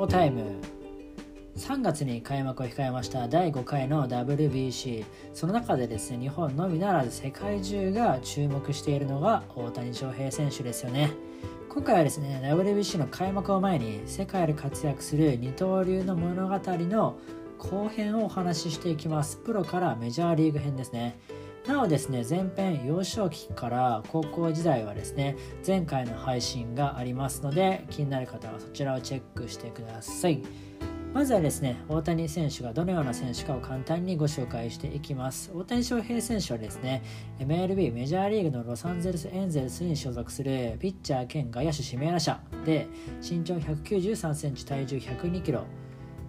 ョータイム3月に開幕を控えました第5回の WBC その中でですね日本のみならず世界中が注目しているのが大谷翔平選手ですよね。今回はですね WBC の開幕を前に世界で活躍する二刀流の物語の後編をお話ししていきます。プロからメジャーリーグ編ですね。なおですね前編幼少期から高校時代はですね前回の配信がありますので気になる方はそちらをチェックしてください。まずはですね大谷選手がどのような選手かを簡単にご紹介していきます。大谷翔平選手はですね MLB メジャーリーグのロサンゼルスエンゼルスに所属するピッチャー兼外野手指名打者。で身長193センチ体重102キロ。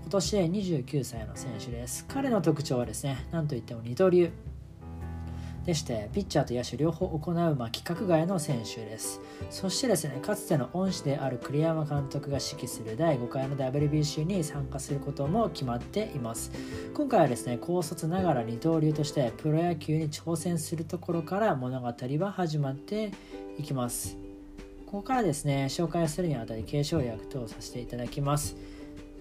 今年で29歳の選手です。彼の特徴はですね何といっても二刀流。でしてピッチャーと野手両方行う、まあ、規格外の選手です。そしてですねかつての恩師である栗山監督が指揮する第5回の WBC に参加することも決まっています。今回はですね高卒ながら二刀流としてプロ野球に挑戦するところから物語は始まっていきます。ここからですね紹介するにあたり継承略等させていただきます。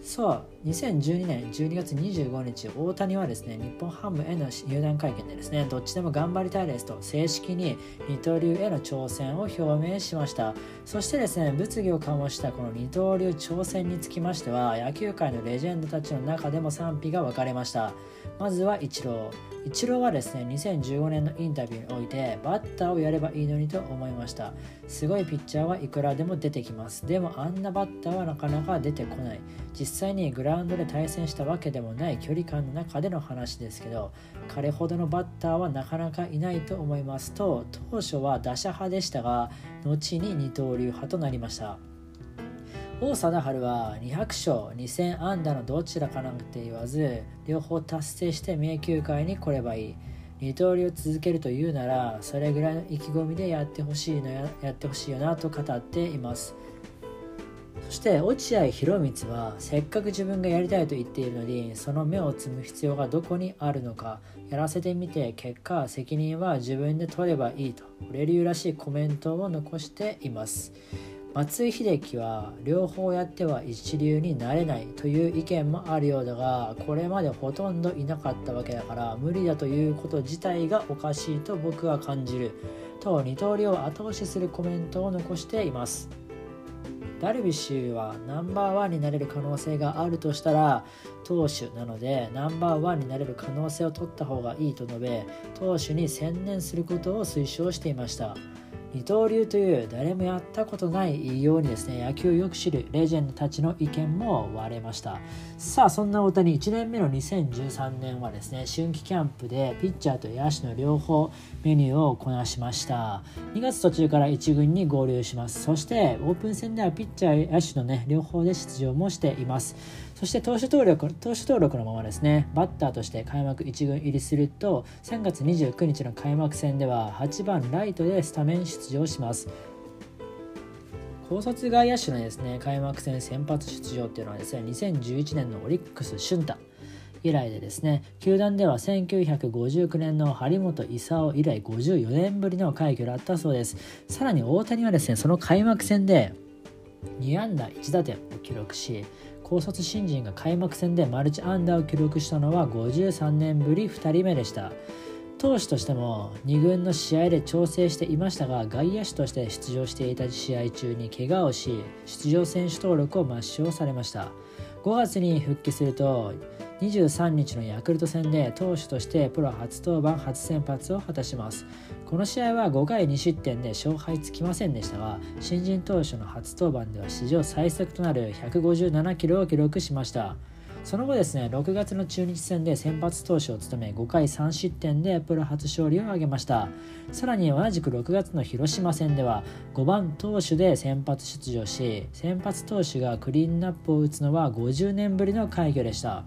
そう2012年12月25日大谷はですね日本ハムへの入団会見でですねどっちでも頑張りたいですと正式に二刀流への挑戦を表明しました。そしてですね物議を醸したこの二刀流挑戦につきましては野球界のレジェンドたちの中でも賛否が分かれました。まずはイチロー。イチローはですね2015年のインタビューにおいてバッターをやればいいのにと思いました。すごいピッチャーはいくらでも出てきます。でもあんなバッターはなかなか出てこない。実際にグラウンドで対戦したわけでもない距離感の中での話ですけど彼ほどのバッターはなかなかいないと思いますと当初は打者派でしたが後に二刀流派となりました。王貞治は200勝2000安打のどちらかなんて言わず両方達成して迷宮界に来ればいい。二刀流を続けるというならそれぐらいの意気込みでやってほしいのややってほしいよなと語っています。そして落合博満はせっかく自分がやりたいと言っているのにその目を摘む必要がどこにあるのかやらせてみて結果責任は自分で取ればいいとレリューらしいコメントを残しています。松井秀喜は両方やっては一流になれないという意見もあるようだがこれまでほとんどいなかったわけだから無理だということ自体がおかしいと僕は感じると二刀流を後押しするコメントを残しています。ダルビッシュはナンバーワンになれる可能性があるとしたら投手なのでナンバーワンになれる可能性を取った方がいいと述べ投手に専念することを推奨していました。二刀流という誰もやったことないようにですね野球をよく知るレジェンドたちの意見も割れました。さあそんな大谷1年目の2013年はですね春季キャンプでピッチャーと野手の両方メニューをこなしました。2月途中から1軍に合流します。そしてオープン戦ではピッチャー野手のね両方で出場もしています。そして投手登録投手登録のままですね。バッターとして開幕1軍入りすると3月29日の開幕戦では8番ライトでスタメン出場します。高卒外野手のですね開幕戦先発出場っていうのはですね2011年のオリックス俊太以来でですね球団では1959年の張本勲以来54年ぶりの快挙だったそうです。さらに大谷はですねその開幕戦で2安打1打点を記録し高卒新人が開幕戦でマルチアンダーを記録したのは53年ぶり2人目でした。投手としても2軍の試合で調整していましたが外野手として出場していた試合中に怪我をし出場選手登録を抹消されました。5月に復帰すると23日のヤクルト戦で投手としてプロ初登板初先発を果たします。この試合は5回2失点で勝敗つきませんでしたが新人投手の初登板では史上最速となる157キロを記録しました。その後ですね6月の中日戦で先発投手を務め5回3失点でプロ初勝利を挙げました。さらに同じく6月の広島戦では5番投手で先発出場し先発投手がクリーンナップを打つのは50年ぶりの快挙でした。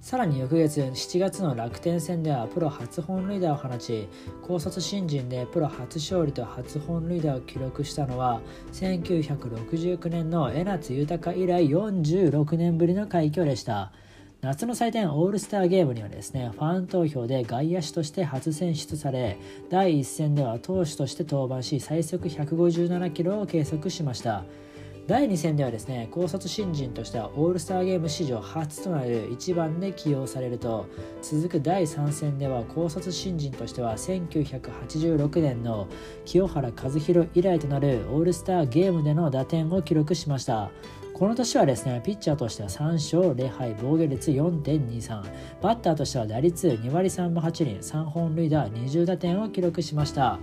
さらに翌月7月の楽天戦ではプロ初本塁打を放ち高卒新人でプロ初勝利と初本塁打を記録したのは1969年の江夏豊以来46年ぶりの快挙でした。夏の祭典オールスターゲームにはですねファン投票で外野手として初選出され第1戦では投手として登板し最速157キロを計測しました。第2戦ではですね高卒新人としてはオールスターゲーム史上初となる1番で起用されると続く第3戦では高卒新人としては1986年の清原和博以来となるオールスターゲームでの打点を記録しました。この年はですね、ピッチャーとしては3勝0敗、防御率4.23、バッターとしては打率2割3分8厘、3本塁打20打点を記録しました。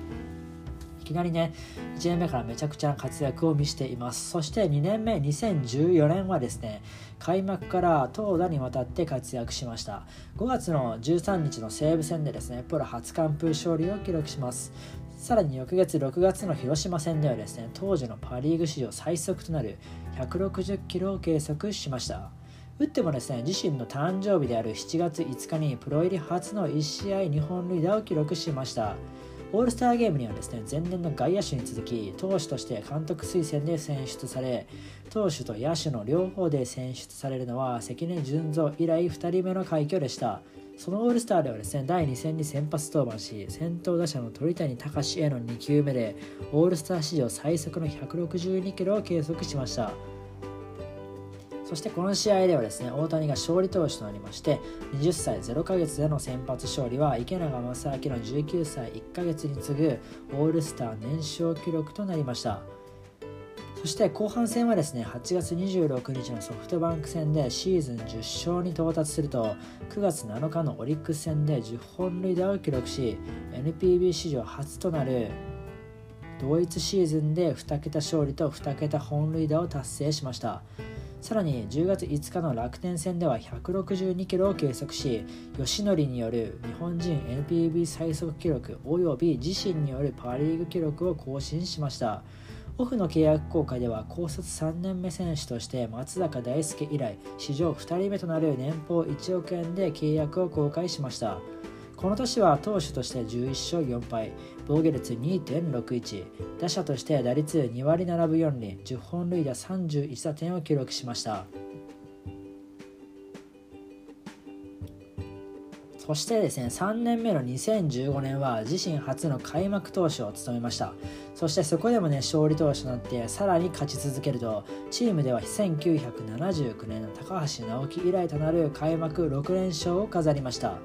きなりね、1年目からめちゃくちゃ活躍を見せています。そして2年目、2014年はですね、開幕から投打にわたって活躍しました。5月の13日の西武戦でですね、プロ初完封勝利を記録します。さらに翌月6月の広島戦ではですね当時のパ・リーグ史上最速となる160キロを計測しました打ってもですね自身の誕生日である7月5日にプロ入り初の1試合2本塁打を記録しましたオールスターゲームにはですね前年の外野手に続き投手として監督推薦で選出され投手と野手の両方で選出されるのは関根純三以来2人目の快挙でしたそのオールスターではですね、第2戦に先発登板し、先頭打者の鳥谷隆への2球目で、オールスター史上最速の162キロを計測しました。そしてこの試合ではですね、大谷が勝利投手となりまして、20歳0ヶ月での先発勝利は池永正明の19歳1ヶ月に次ぐオールスター年少記録となりました。そして後半戦はですね8月26日のソフトバンク戦でシーズン10勝に到達すると9月7日のオリックス戦で10本塁打を記録し NPB 史上初となる同一シーズンで2桁勝利と2桁本塁打を達成しましたさらに10月5日の楽天戦では162キロを計測し吉典による日本人 NPB 最速記録および自身によるパ・リーグ記録を更新しました。オフの契約更改では高卒3年目選手として松坂大輔以来史上2人目となる年俸1億円で契約を公開しました。この年は投手として11勝4敗防御率2.61打者として打率2割7分4厘10本塁打31打点を記録しましたそしてですね、3年目の2015年は自身初の開幕投手を務めました。そしてそこでもね、勝利投手となってさらに勝ち続けると、チームでは1979年の高橋直樹以来となる開幕6連勝を飾りました。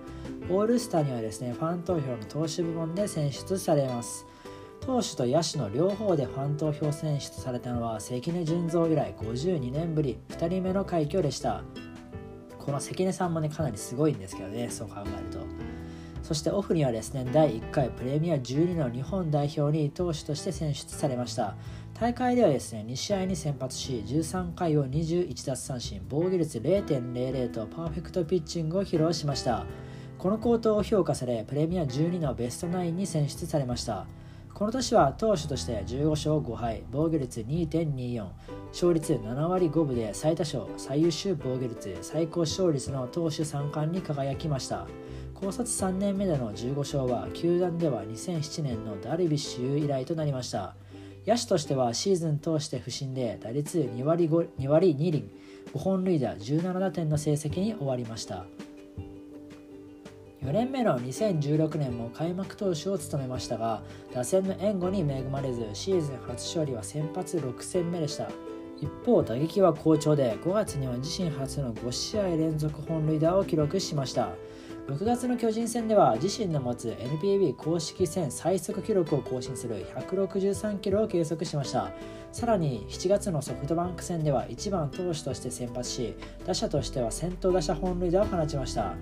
オールスターにはですね、ファン投票の投手部門で選出されます。投手と野手の両方でファン投票選出されたのは関根純三以来52年ぶり2人目の快挙でした。この関根さんもねかなりすごいんですけどねそう考えると。そしてオフにはですね第1回プレミア12の日本代表に投手として選出されました。大会ではですね2試合に先発し13回を21奪三振防御率0.00とパーフェクトピッチングを披露しました。この好投を評価されプレミア12のベストナインに選出されました。この年は投手として15勝5敗防御率2.24勝率7割5分で最多勝最優秀防御率最高勝率の投手3冠に輝きました。高卒3年目での15勝は球団では2007年のダルビッシュ以来となりました。野手としてはシーズン通して不振で打率2割2割2厘5本塁打17打点の成績に終わりました。4年目の2016年も開幕投手を務めましたが打線の援護に恵まれずシーズン初勝利は先発6戦目でした。一方打撃は好調で5月には自身初の5試合連続本塁打を記録しました。6月の巨人戦では自身の持つ NPB 公式戦最速記録を更新する163キロを計測しました。さらに7月のソフトバンク戦では1番投手として先発し打者としては先頭打者本塁打を放ちました。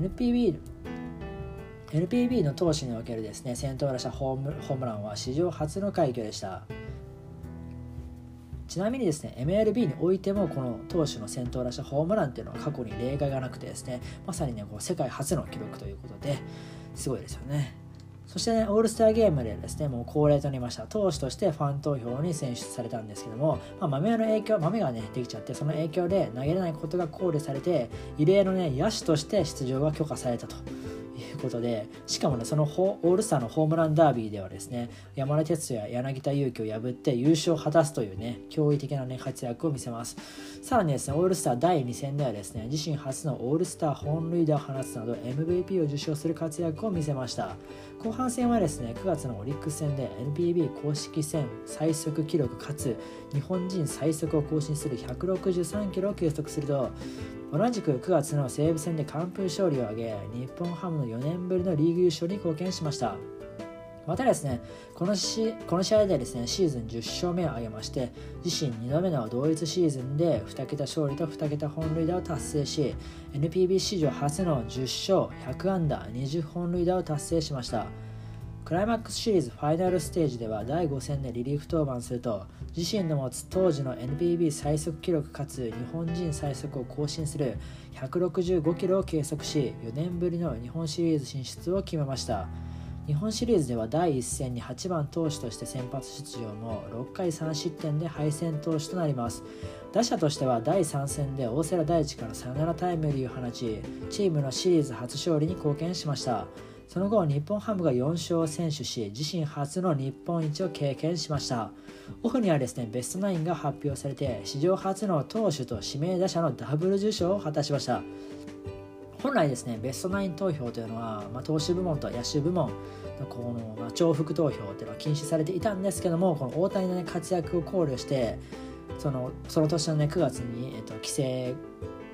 NPB NPB の投手におけるですね先頭打者ホームランは史上初の快挙でした。ちなみにですね MLB においてもこの投手の先頭打者ホームランっていうのは過去に例外がなくてですねまさにねこう世界初の記録ということですごいですよね。そしてね、オールスターゲームでですね、もう恒例となりました。投手としてファン投票に選出されたんですけども、まあ、豆の影響、豆がね、できちゃって、その影響で投げれないことが考慮されて、異例のね、野手として出場が許可されたということでしかもねそのオールスターのホームランダービーではですね山田哲也柳田悠岐を破って優勝を果たすというね驚異的な、ね、活躍を見せます。さらにですねオールスター第2戦ではですね自身初のオールスター本塁打を放つなど MVP を受賞する活躍を見せました。後半戦はですね9月のオリックス戦で NPB 公式戦最速記録かつ日本人最速を更新する163キロを計測すると同じく9月の西武戦で完封勝利を挙げ日本ハムの4年ぶりのリーグ優勝に貢献しました。またですねこのしこの試合でですねシーズン10勝目を挙げまして自身2度目の同一シーズンで2桁勝利と2桁本塁打を達成し NPB 史上初の10勝100安打20本塁打を達成しました。クライマックスシリーズファイナルステージでは第5戦でリリーフ登板すると自身の持つ当時の NPB 最速記録かつ日本人最速を更新する165キロを計測し4年ぶりの日本シリーズ進出を決めました。日本シリーズでは第1戦に8番投手として先発出場も6回3失点で敗戦投手となります。打者としては第3戦で大瀬良大地からサヨナラタイムリーを放ちチームのシリーズ初勝利に貢献しました。その後日本ハムが4勝を先取し自身初の日本一を経験しました。オフにはですねベストナインが発表されて史上初の投手と指名打者のダブル受賞を果たしました。本来ですねベストナイン投票というのは、まあ、投手部門と野手部門のこの、まあ、重複投票っていうのは禁止されていたんですけどもこの大谷の、ね、活躍を考慮してそのその年の、ね、9月に、えっと、規制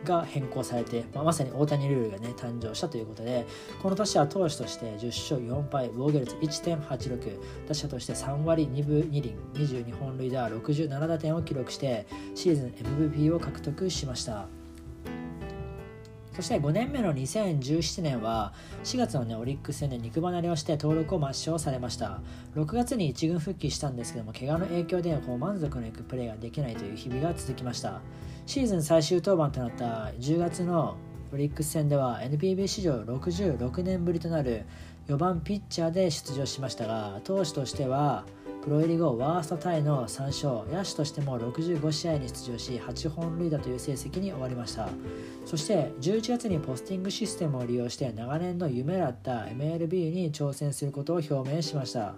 が変更されて、まあ、まさに大谷ルールがね誕生したということでこの年は投手として10勝4敗防御率1.86打者として3割2分2厘22本塁打67打点を記録してシーズン MVP を獲得しました。そして5年目の2017年は4月の、ね、オリックス戦で肉離れをして登録を抹消されました6月に1軍復帰したんですけども怪我の影響でこう満足のいくプレーができないという日々が続きましたシーズン最終登板となった10月のオリックス戦では NPB 史上66年ぶりとなる4番ピッチャーで出場しましたが投手としてはプロ入り後ワーストタイの3勝野手としても65試合に出場し8本塁打という成績に終わりました。そして11月にポスティングシステムを利用して長年の夢だった MLB に挑戦することを表明しました。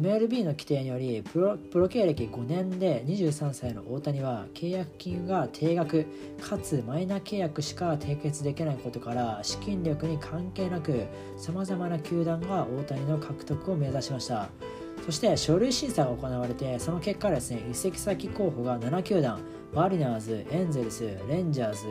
MLB の規定によりプロプロ経歴5年で23歳の大谷は契約金が定額かつマイナ契約しか締結できないことから資金力に関係なくさまざまな球団が大谷の獲得を目指しました。そして書類審査が行われてその結果ですね移籍先候補が7球団マリナーズエンゼルスレンジャーズ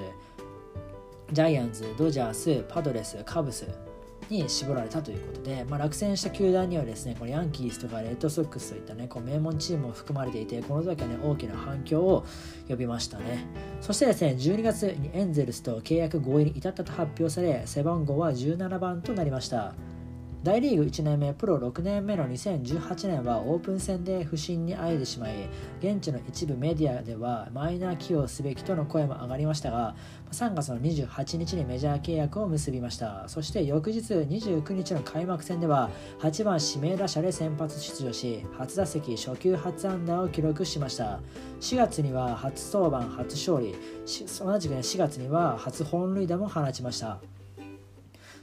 ジャイアンツドジャースパドレスカブス。に絞られたということで、まあ、落選した球団にはですねこのヤンキースとかレッドソックスといったねこう名門チームも含まれていてこの時はね大きな反響を呼びましたね。そしてですね12月にエンゼルスと契約合意に至ったと発表され背番号は17番となりました。大リーグ1年目、プロ6年目の2018年はオープン戦で不振にあえてしまい、現地の一部メディアではマイナー起用すべきとの声も上がりましたが、3月の28日にメジャー契約を結びました。そして翌日29日の開幕戦では、8番指名打者で先発出場し、初打席初球初安打を記録しました。4月には初登板初勝利、同じく、4月には初本塁打も放ちました。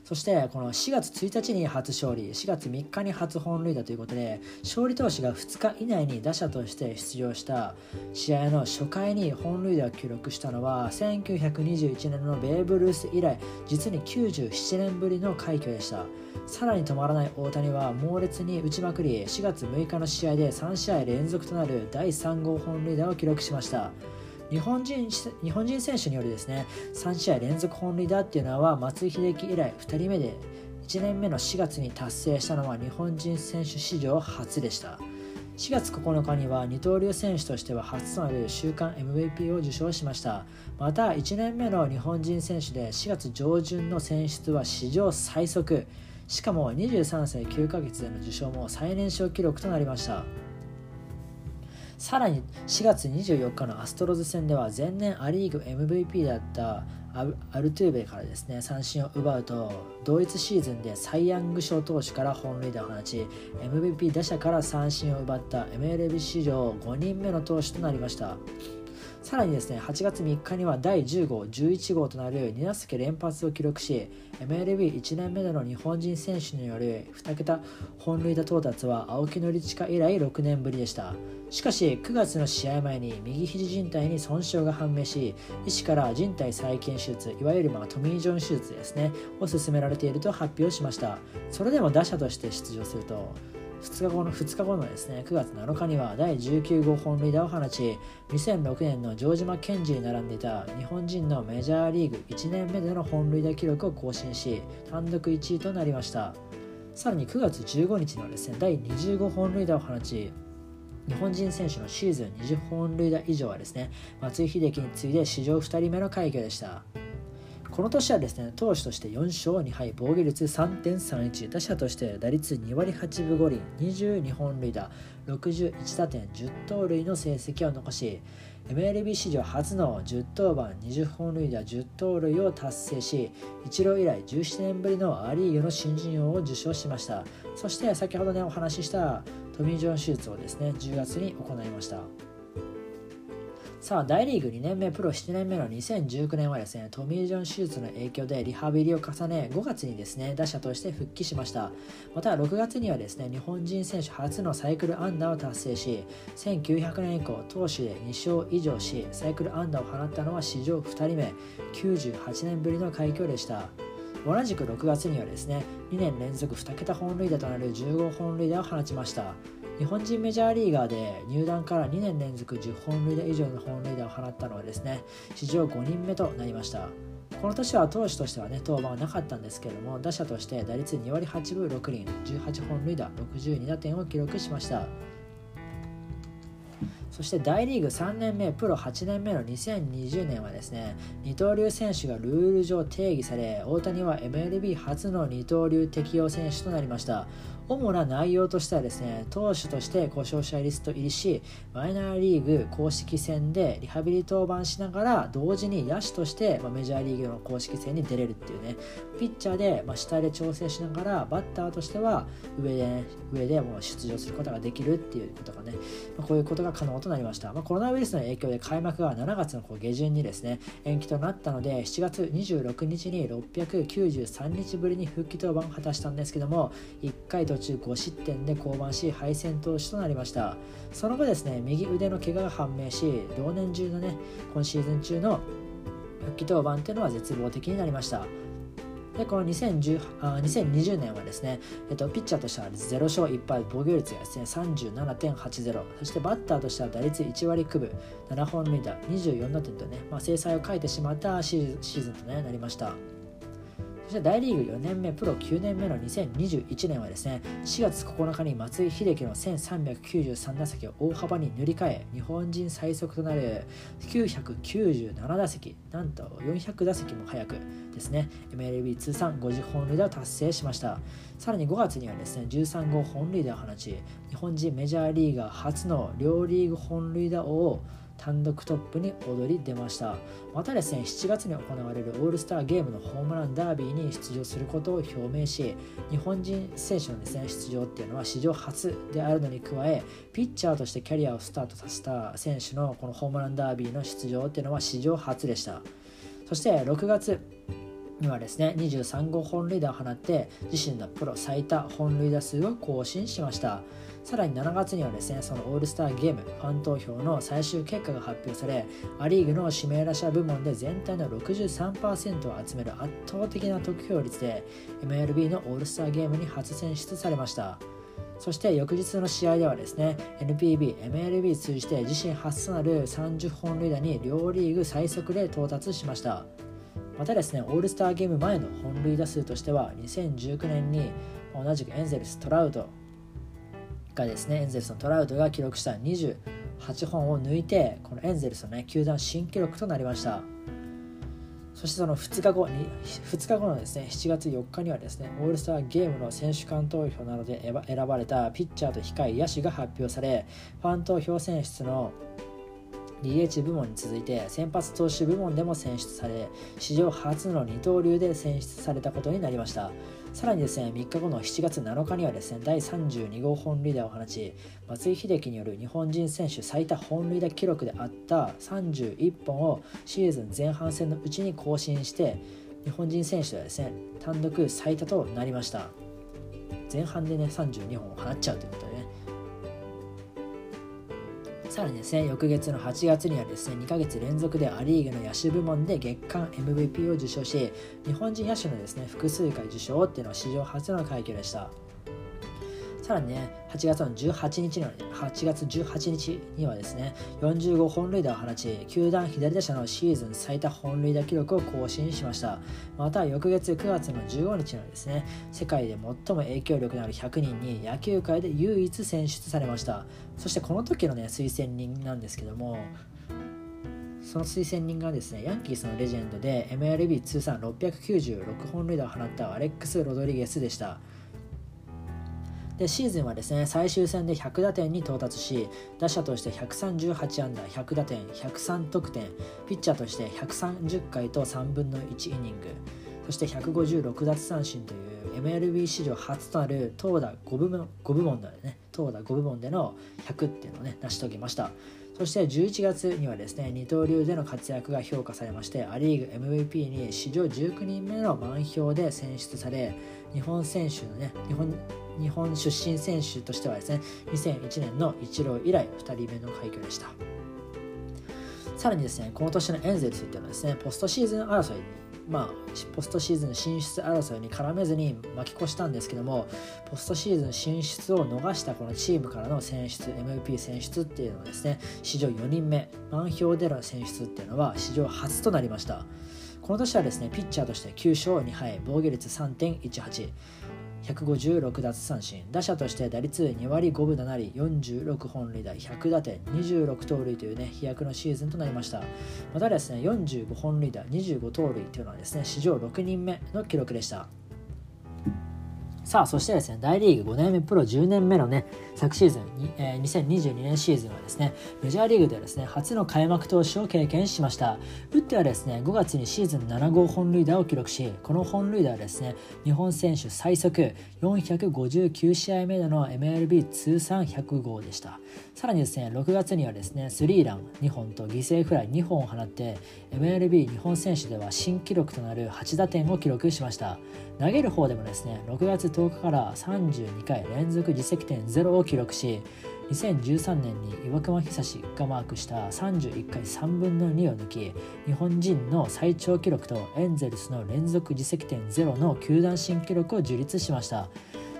そしてこの4月1日に初勝利4月3日に初本塁打ということで勝利投手が2日以内に打者として出場した試合の初回に本塁打を記録したのは1921年のベーブ・ルース以来実に97年ぶりの快挙でした。さらに止まらない大谷は猛烈に打ちまくり4月6日の試合で3試合連続となる第3号本塁打を記録しました。日本人日本人選手によるですね3試合連続本塁打っていうのは松井秀喜以来2人目で1年目の4月に達成したのは日本人選手史上初でした。4月9日には二刀流選手としては初となる週間 MVP を受賞しました。また1年目の日本人選手で4月上旬の選出は史上最速。しかも23歳9ヶ月での受賞も最年少記録となりました。さらに4月24日のアストロズ戦では前年ア・リーグ MVP だったアルトゥーベからですね三振を奪うと同一シーズンでサイ・ヤング賞投手から本塁打を放ち MVP 打者から三振を奪った MLB 史上5人目の投手となりました。さらにですね8月3日には第10号11号となる2打席連発を記録し MLB1 年目での日本人選手による2桁本塁打到達は青木宣親以来6年ぶりでした。しかし9月の試合前に右肘靭帯に損傷が判明し医師から靭帯再建手術いわゆるまあトミー・ジョン手術ですねを進められていると発表しました。それでも打者として出場すると2日後の ,2 日後のですね9月7日には第19号本塁打を放ち2006年の城島健二に並んでいた日本人のメジャーリーグ1年目での本塁打記録を更新し単独1位となりました。さらに9月15日にはですね第20号本塁打を放ち日本人選手のシーズン20本塁打以上はですね松井秀喜に次いで史上2人目の快挙でした。この年はですね投手として4勝2敗防御率3.31打者として打率2割8分5厘22本塁打61打点10盗塁の成績を残し MLB 史上初の10登板20本塁打10盗塁を達成しイチロー以来17年ぶりのア・リーグの新人王を受賞しました。そして先ほどねお話ししたトミー・ジョン手術をですね10月に行いました。さあ大リーグ2年目プロ7年目の2019年はですねトミー・ジョン手術の影響でリハビリを重ね5月にですね打者として復帰しました。また6月にはですね日本人選手初のサイクル安打を達成し1900年以降投手で2勝以上しサイクル安打を放ったのは史上2人目98年ぶりの快挙でした。同じく6月にはですね2年連続2桁本塁打となる15本塁打を放ちました。日本人メジャーリーガーで入団から2年連続10本塁打以上の本塁打を放ったのはですね史上5人目となりました。この年は投手としてはね登板はなかったんですけれども打者として打率2割8分6厘18本塁打62打点を記録しました。そして大リーグ3年目プロ8年目の2020年はですね二刀流選手がルール上定義され大谷は MLB 初の二刀流適用選手となりました。主な内容としてはですね投手として故障者リスト入りしマイナーリーグ公式戦でリハビリ登板しながら同時に野手としてメジャーリーグの公式戦に出れるっていうねピッチャーで下で調整しながらバッターとしては上で上でもう出場することができるっていうことがねこういうことが可能となりました、まあ、コロナウイルスの影響で開幕が7月の下旬にですね延期となったので7月26日に693日ぶりに復帰登板を果たしたんですけども1回途中5失点で降板し敗戦投手となりました。その後ですね右腕の怪我が判明し同年中のね今シーズン中の復帰登板っていうのは絶望的になりました。でこの2010あ2020年はですね、えっと、ピッチャーとしては0勝1敗防御率がですね37.80そしてバッターとしては打率1割9分7本塁打24打点とね、まあ、制裁を書いてしまったシーズンと、ね、なりました。そして大リーグ4年目、プロ9年目の2021年はですね、4月9日に松井秀喜の1393打席を大幅に塗り替え、日本人最速となる997打席、なんと400打席も早くですね、MLB 通算50本塁打を達成しました。さらに5月にはですね、13号本塁打を放ち、日本人メジャーリーガー初の両リーグ本塁打王を単独トップに躍り出ました。またですね7月に行われるオールスターゲームのホームランダービーに出場することを表明し日本人選手のですね出場っていうのは史上初であるのに加えピッチャーとしてキャリアをスタートさせた選手のこのホームランダービーの出場っていうのは史上初でした。そして6月にはですね23号本塁打を放って自身のプロ最多本塁打数を更新しました。さらに7月にはですねそのオールスターゲームファン投票の最終結果が発表されア・リーグの指名打者部門で全体の63%を集める圧倒的な得票率で MLB のオールスターゲームに初選出されました。そして翌日の試合ではですね NPB、MLB 通じて自身初となる30本塁打に両リーグ最速で到達しました。またですねオールスターゲーム前の本塁打数としては2019年に同じくエンゼルストラウトがですねエンゼルスのトラウトが記録した28本を抜いてこのエンゼルスのね球団新記録となりました。そしてその2日後に2日後のですね7月4日にはですねオールスターゲームの選手間投票などで選ばれたピッチャーと控え野手が発表されファン投票選出の DH 部門に続いて先発投手部門でも選出され史上初の二刀流で選出されたことになりました。さらにですね3日後の7月7日にはですね第32号本塁打を放ち松井秀喜による日本人選手最多本塁打記録であった31本をシーズン前半戦のうちに更新して日本人選手ではですね単独最多となりました。前半でね32本を放っちゃうということでねさらにですね翌月の8月にはですね2ヶ月連続でア・リーグの野手部門で月間 MVP を受賞し日本人野手のですね複数回受賞っていうのは史上初の快挙でした。さらにね、8月の18日には、8月18日にはですね、45本塁打を放ち、球団左打者のシーズン最多本塁打記録を更新しました。また、翌月9月の15日にはですね、世界で最も影響力のある100人に野球界で唯一選出されました。そしてこの時のね、推薦人なんですけども、その推薦人がですね、ヤンキースのレジェンドで MLB 通算696本塁打を放ったアレックス・ロドリゲスでした。でシーズンはですね最終戦で100打点に到達し打者として138安打100打点103得点ピッチャーとして130回と3分の1イニングそして156奪三振という MLB 史上初となる投打5部門 ,5 部門でね投打5部門での100っていうのをね成し遂げました。そして11月にはですね二刀流での活躍が評価されましてア・リーグ MVP に史上19人目の満票で選出され日本選手のね日本日本出身選手としてはですね2001年のイチロー以来2人目の快挙でした。さらにですねこの年のエンゼルスっていうのはですねポストシーズン争いまあ、ポストシーズン進出争いに絡めずに巻き越したんですけどもポストシーズン進出を逃したこのチームからの選出 MVP 選出っていうのはですね史上4人目満票での選出っていうのは史上初となりました。この年はですねピッチャーとして9勝2敗防御率3.18 156奪三振。打者として打率2割5分7厘46本塁打100打点26盗塁というね飛躍のシーズンとなりました。またですね45本塁打25盗塁というのはですね史上6人目の記録でした。さあそしてですね大リーグ5年目プロ10年目のね昨シーズンに、えー、2022年シーズンはですねメジャーリーグではですね初の開幕投手を経験しました。打ってはですね5月にシーズン7号本塁打を記録しこの本塁打はですね日本選手最速459試合目での MLB 通算100号でした。さらにですね6月にはですねスリーラン2本と犠牲フライ2本を放って MLB 日本選手では新記録となる8打点を記録しました。投げる方でもですね6月10日から32回連続実績点0を記録し2013年に岩隈久志がマークした31回3分の2を抜き日本人の最長記録とエンゼルスの連続実績点0の球団新記録を樹立しました。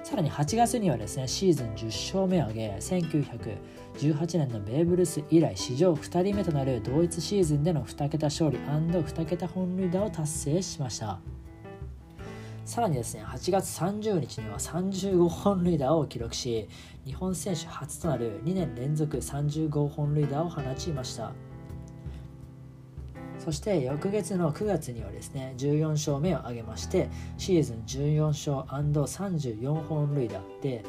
さらに8月にはですねシーズン10勝目を挙げ1918年のベーブ・ルース以来史上2人目となる同一シーズンでの2桁勝利 &2 桁本塁打を達成しました。さらにですね8月30日には35本塁打を記録し日本選手初となる2年連続35本塁打を放ちました。そして翌月の9月にはですね14勝目を挙げましてシーズン14勝 &34 本塁打で、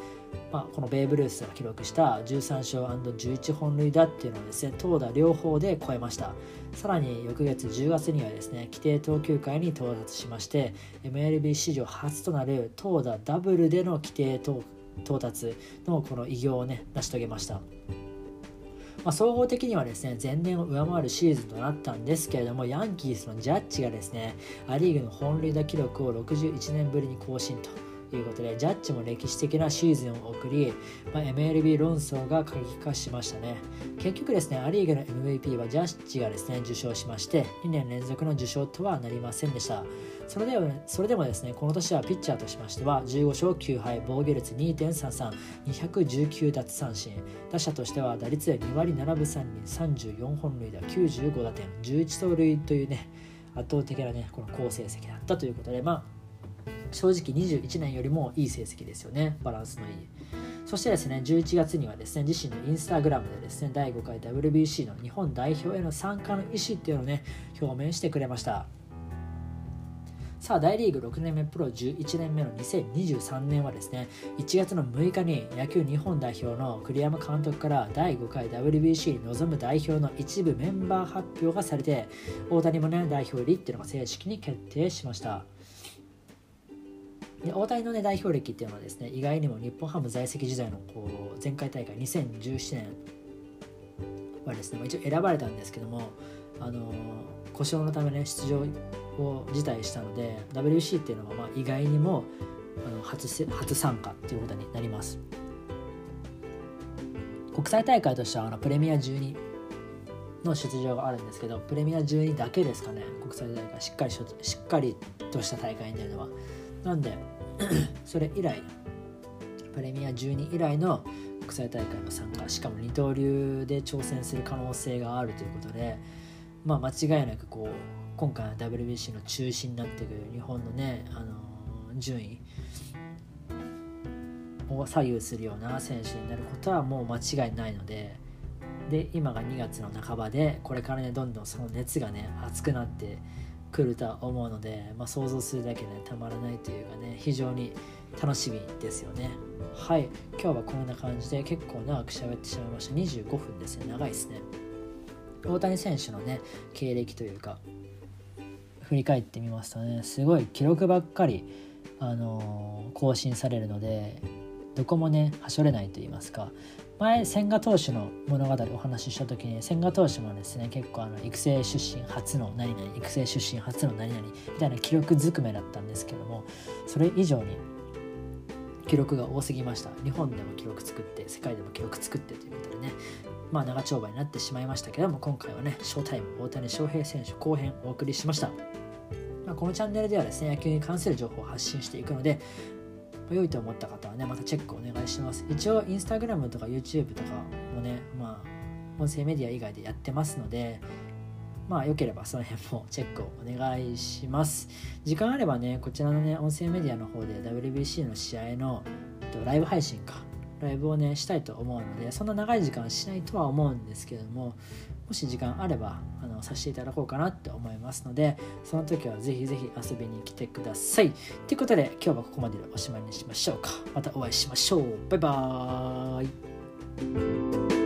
まあ、このベーブ・ルースが記録した13勝 &11 本塁打っていうのをですね投打両方で超えました。さらに翌月10月にはですね規定投球回に到達しまして MLB 史上初となる投打ダブルでの規定到達のこの偉業をね成し遂げました。まあ、総合的にはですね前年を上回るシーズンとなったんですけれどもヤンキースのジャッジがですねア・リーグの本塁打記録を61年ぶりに更新と。ということでジャッジも歴史的なシーズンを送り、まあ、MLB 論争が過激化しましたね。結局ですねア・リーグの MVP はジャッジがですね受賞しまして2年連続の受賞とはなりませんでした。それではそれでもですねこの年はピッチャーとしましては15勝9敗防御率2.33219奪三振。打者としては打率2割7分3厘34本塁打95打点11盗塁というね圧倒的なねこの好成績だったということでまあ正直21年よりもいい成績ですよね。バランスのいい。そしてですね11月にはですね自身のインスタグラムでですね第5回 WBC の日本代表への参加の意思っていうのをね表明してくれました。さあ大リーグ6年目プロ11年目の2023年はですね1月の6日に野球日本代表の栗山監督から第5回 WBC に臨む代表の一部メンバー発表がされて大谷もね代表入りっていうのが正式に決定しました。で大谷の、ね、代表歴っていうのはですね意外にも日本ハム在籍時代のこう前回大会2017年はですね一応選ばれたんですけどもあの故障のためね出場を辞退したので WC っていうのはまあ意外にもあの初初参加っていうことになります。国際大会としてはあのプレミア12の出場があるんですけどプレミア12だけですかね国際大会。しっかりししっかりとした大会になるのは。なんで それ以来プレミア12以来の国際大会の参加しかも二刀流で挑戦する可能性があるということでまあ間違いなくこう今回の WBC の中心になってくる日本のね、あの順位を左右するような選手になることはもう間違いないのでで今が2月の半ばでこれからねどんどんその熱がね熱くなってくるとは思うので、まあ、想像するだけで、ね、たまらないというかね非常に楽しみですよね。はい。今日はこんな感じで結構長く喋ってしまいました。25分ですね。長いですね。大谷選手のね経歴というか振り返ってみますとね。すごい記録ばっかり、あのー、更新されるのでどこもねはしょれないと言いますか前千賀投手の物語をお話しした時に千賀投手もですね結構あの育成出身初の何々育成出身初の何々みたいな記録ずくめだったんですけどもそれ以上に記録が多すぎました。日本でも記録作って世界でも記録作ってということでねまあ長丁場になってしまいましたけども今回はねショータイム大谷翔平選手後編お送りしました。ま、このチャンネルではですね野球に関する情報を発信していくので良いと思った方はねまたチェックお願いします。一応インスタグラムとか YouTube とかもねまあ音声メディア以外でやってますのでまあ良ければその辺もチェックをお願いします。時間あればねこちらのね音声メディアの方で WBC の試合のライブ配信かライブをねしたいと思うのでそんな長い時間しないとは思うんですけどももし時間あればあのさせていただこうかなって思いますのでその時はぜひぜひ遊びに来てください。ということで今日はここまででおしまいにしましょうか。またお会いしましょう。バイバーイ。